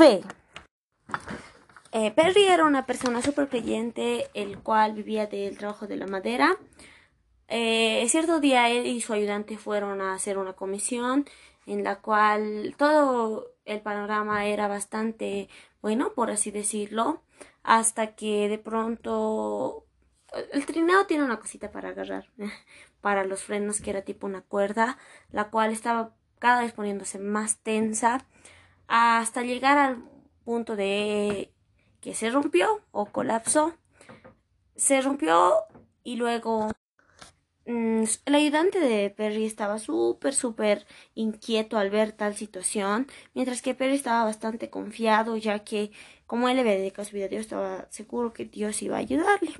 Fe. Eh, Perry era una persona súper creyente, el cual vivía del trabajo de la madera. Eh, cierto día él y su ayudante fueron a hacer una comisión en la cual todo el panorama era bastante bueno, por así decirlo, hasta que de pronto el trineo tiene una cosita para agarrar para los frenos que era tipo una cuerda, la cual estaba cada vez poniéndose más tensa hasta llegar al punto de que se rompió o colapsó. Se rompió y luego mm, el ayudante de Perry estaba súper, súper inquieto al ver tal situación, mientras que Perry estaba bastante confiado, ya que como él le había dedicado su vida a Dios, estaba seguro que Dios iba a ayudarle,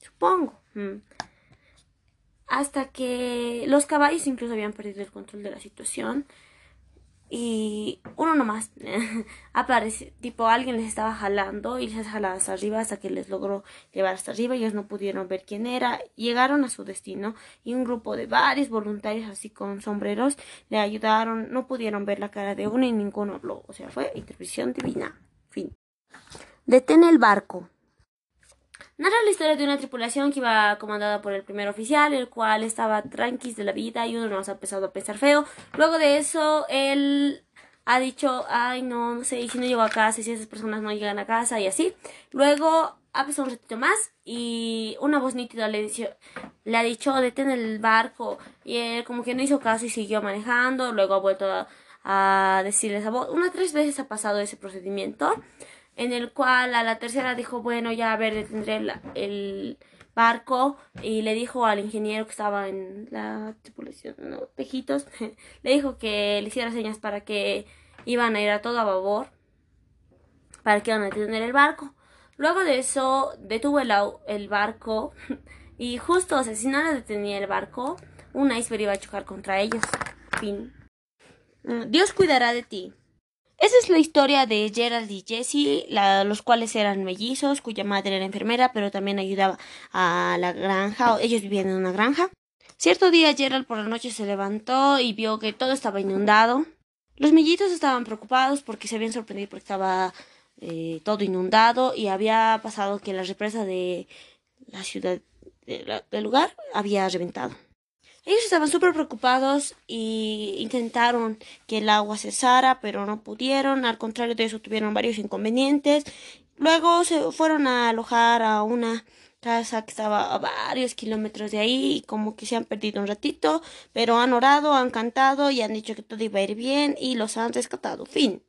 supongo. Mm. Hasta que los caballos incluso habían perdido el control de la situación y uno nomás aparece, tipo alguien les estaba jalando y les jalaba hasta arriba hasta que les logró llevar hasta arriba, ellos no pudieron ver quién era, llegaron a su destino y un grupo de varios voluntarios así con sombreros le ayudaron, no pudieron ver la cara de uno y ninguno habló, o sea, fue intervención divina. Fin. Detén el barco. Narra la historia de una tripulación que iba comandada por el primer oficial, el cual estaba tranquis de la vida y uno nos ha empezado a pensar feo. Luego de eso, él ha dicho, ay, no, no sé, y si no llego a casa, y si esas personas no llegan a casa y así. Luego ha pasado un ratito más y una voz nítida le, le ha dicho, detén el barco. Y él como que no hizo caso y siguió manejando. Luego ha vuelto a, a decirle esa voz. Una tres veces ha pasado ese procedimiento en el cual a la tercera dijo, bueno, ya a ver, detendré el, el barco y le dijo al ingeniero que estaba en la tripulación, no, Tejitos, le dijo que le hiciera señas para que iban a ir a todo a babor, para que iban a detener el barco. Luego de eso detuvo el, barco y justo, o sea, si no le detenía el barco, un iceberg iba a chocar contra ellos. Fin. Dios cuidará de ti. Esa es la historia de Gerald y Jesse, los cuales eran mellizos, cuya madre era enfermera, pero también ayudaba a la granja. Ellos vivían en una granja. Cierto día Gerald por la noche se levantó y vio que todo estaba inundado. Los mellizos estaban preocupados porque se habían sorprendido porque estaba eh, todo inundado y había pasado que la represa de la ciudad del lugar había reventado. Ellos estaban súper preocupados y intentaron que el agua cesara, pero no pudieron. Al contrario de eso, tuvieron varios inconvenientes. Luego se fueron a alojar a una casa que estaba a varios kilómetros de ahí y como que se han perdido un ratito, pero han orado, han cantado y han dicho que todo iba a ir bien y los han rescatado. Fin.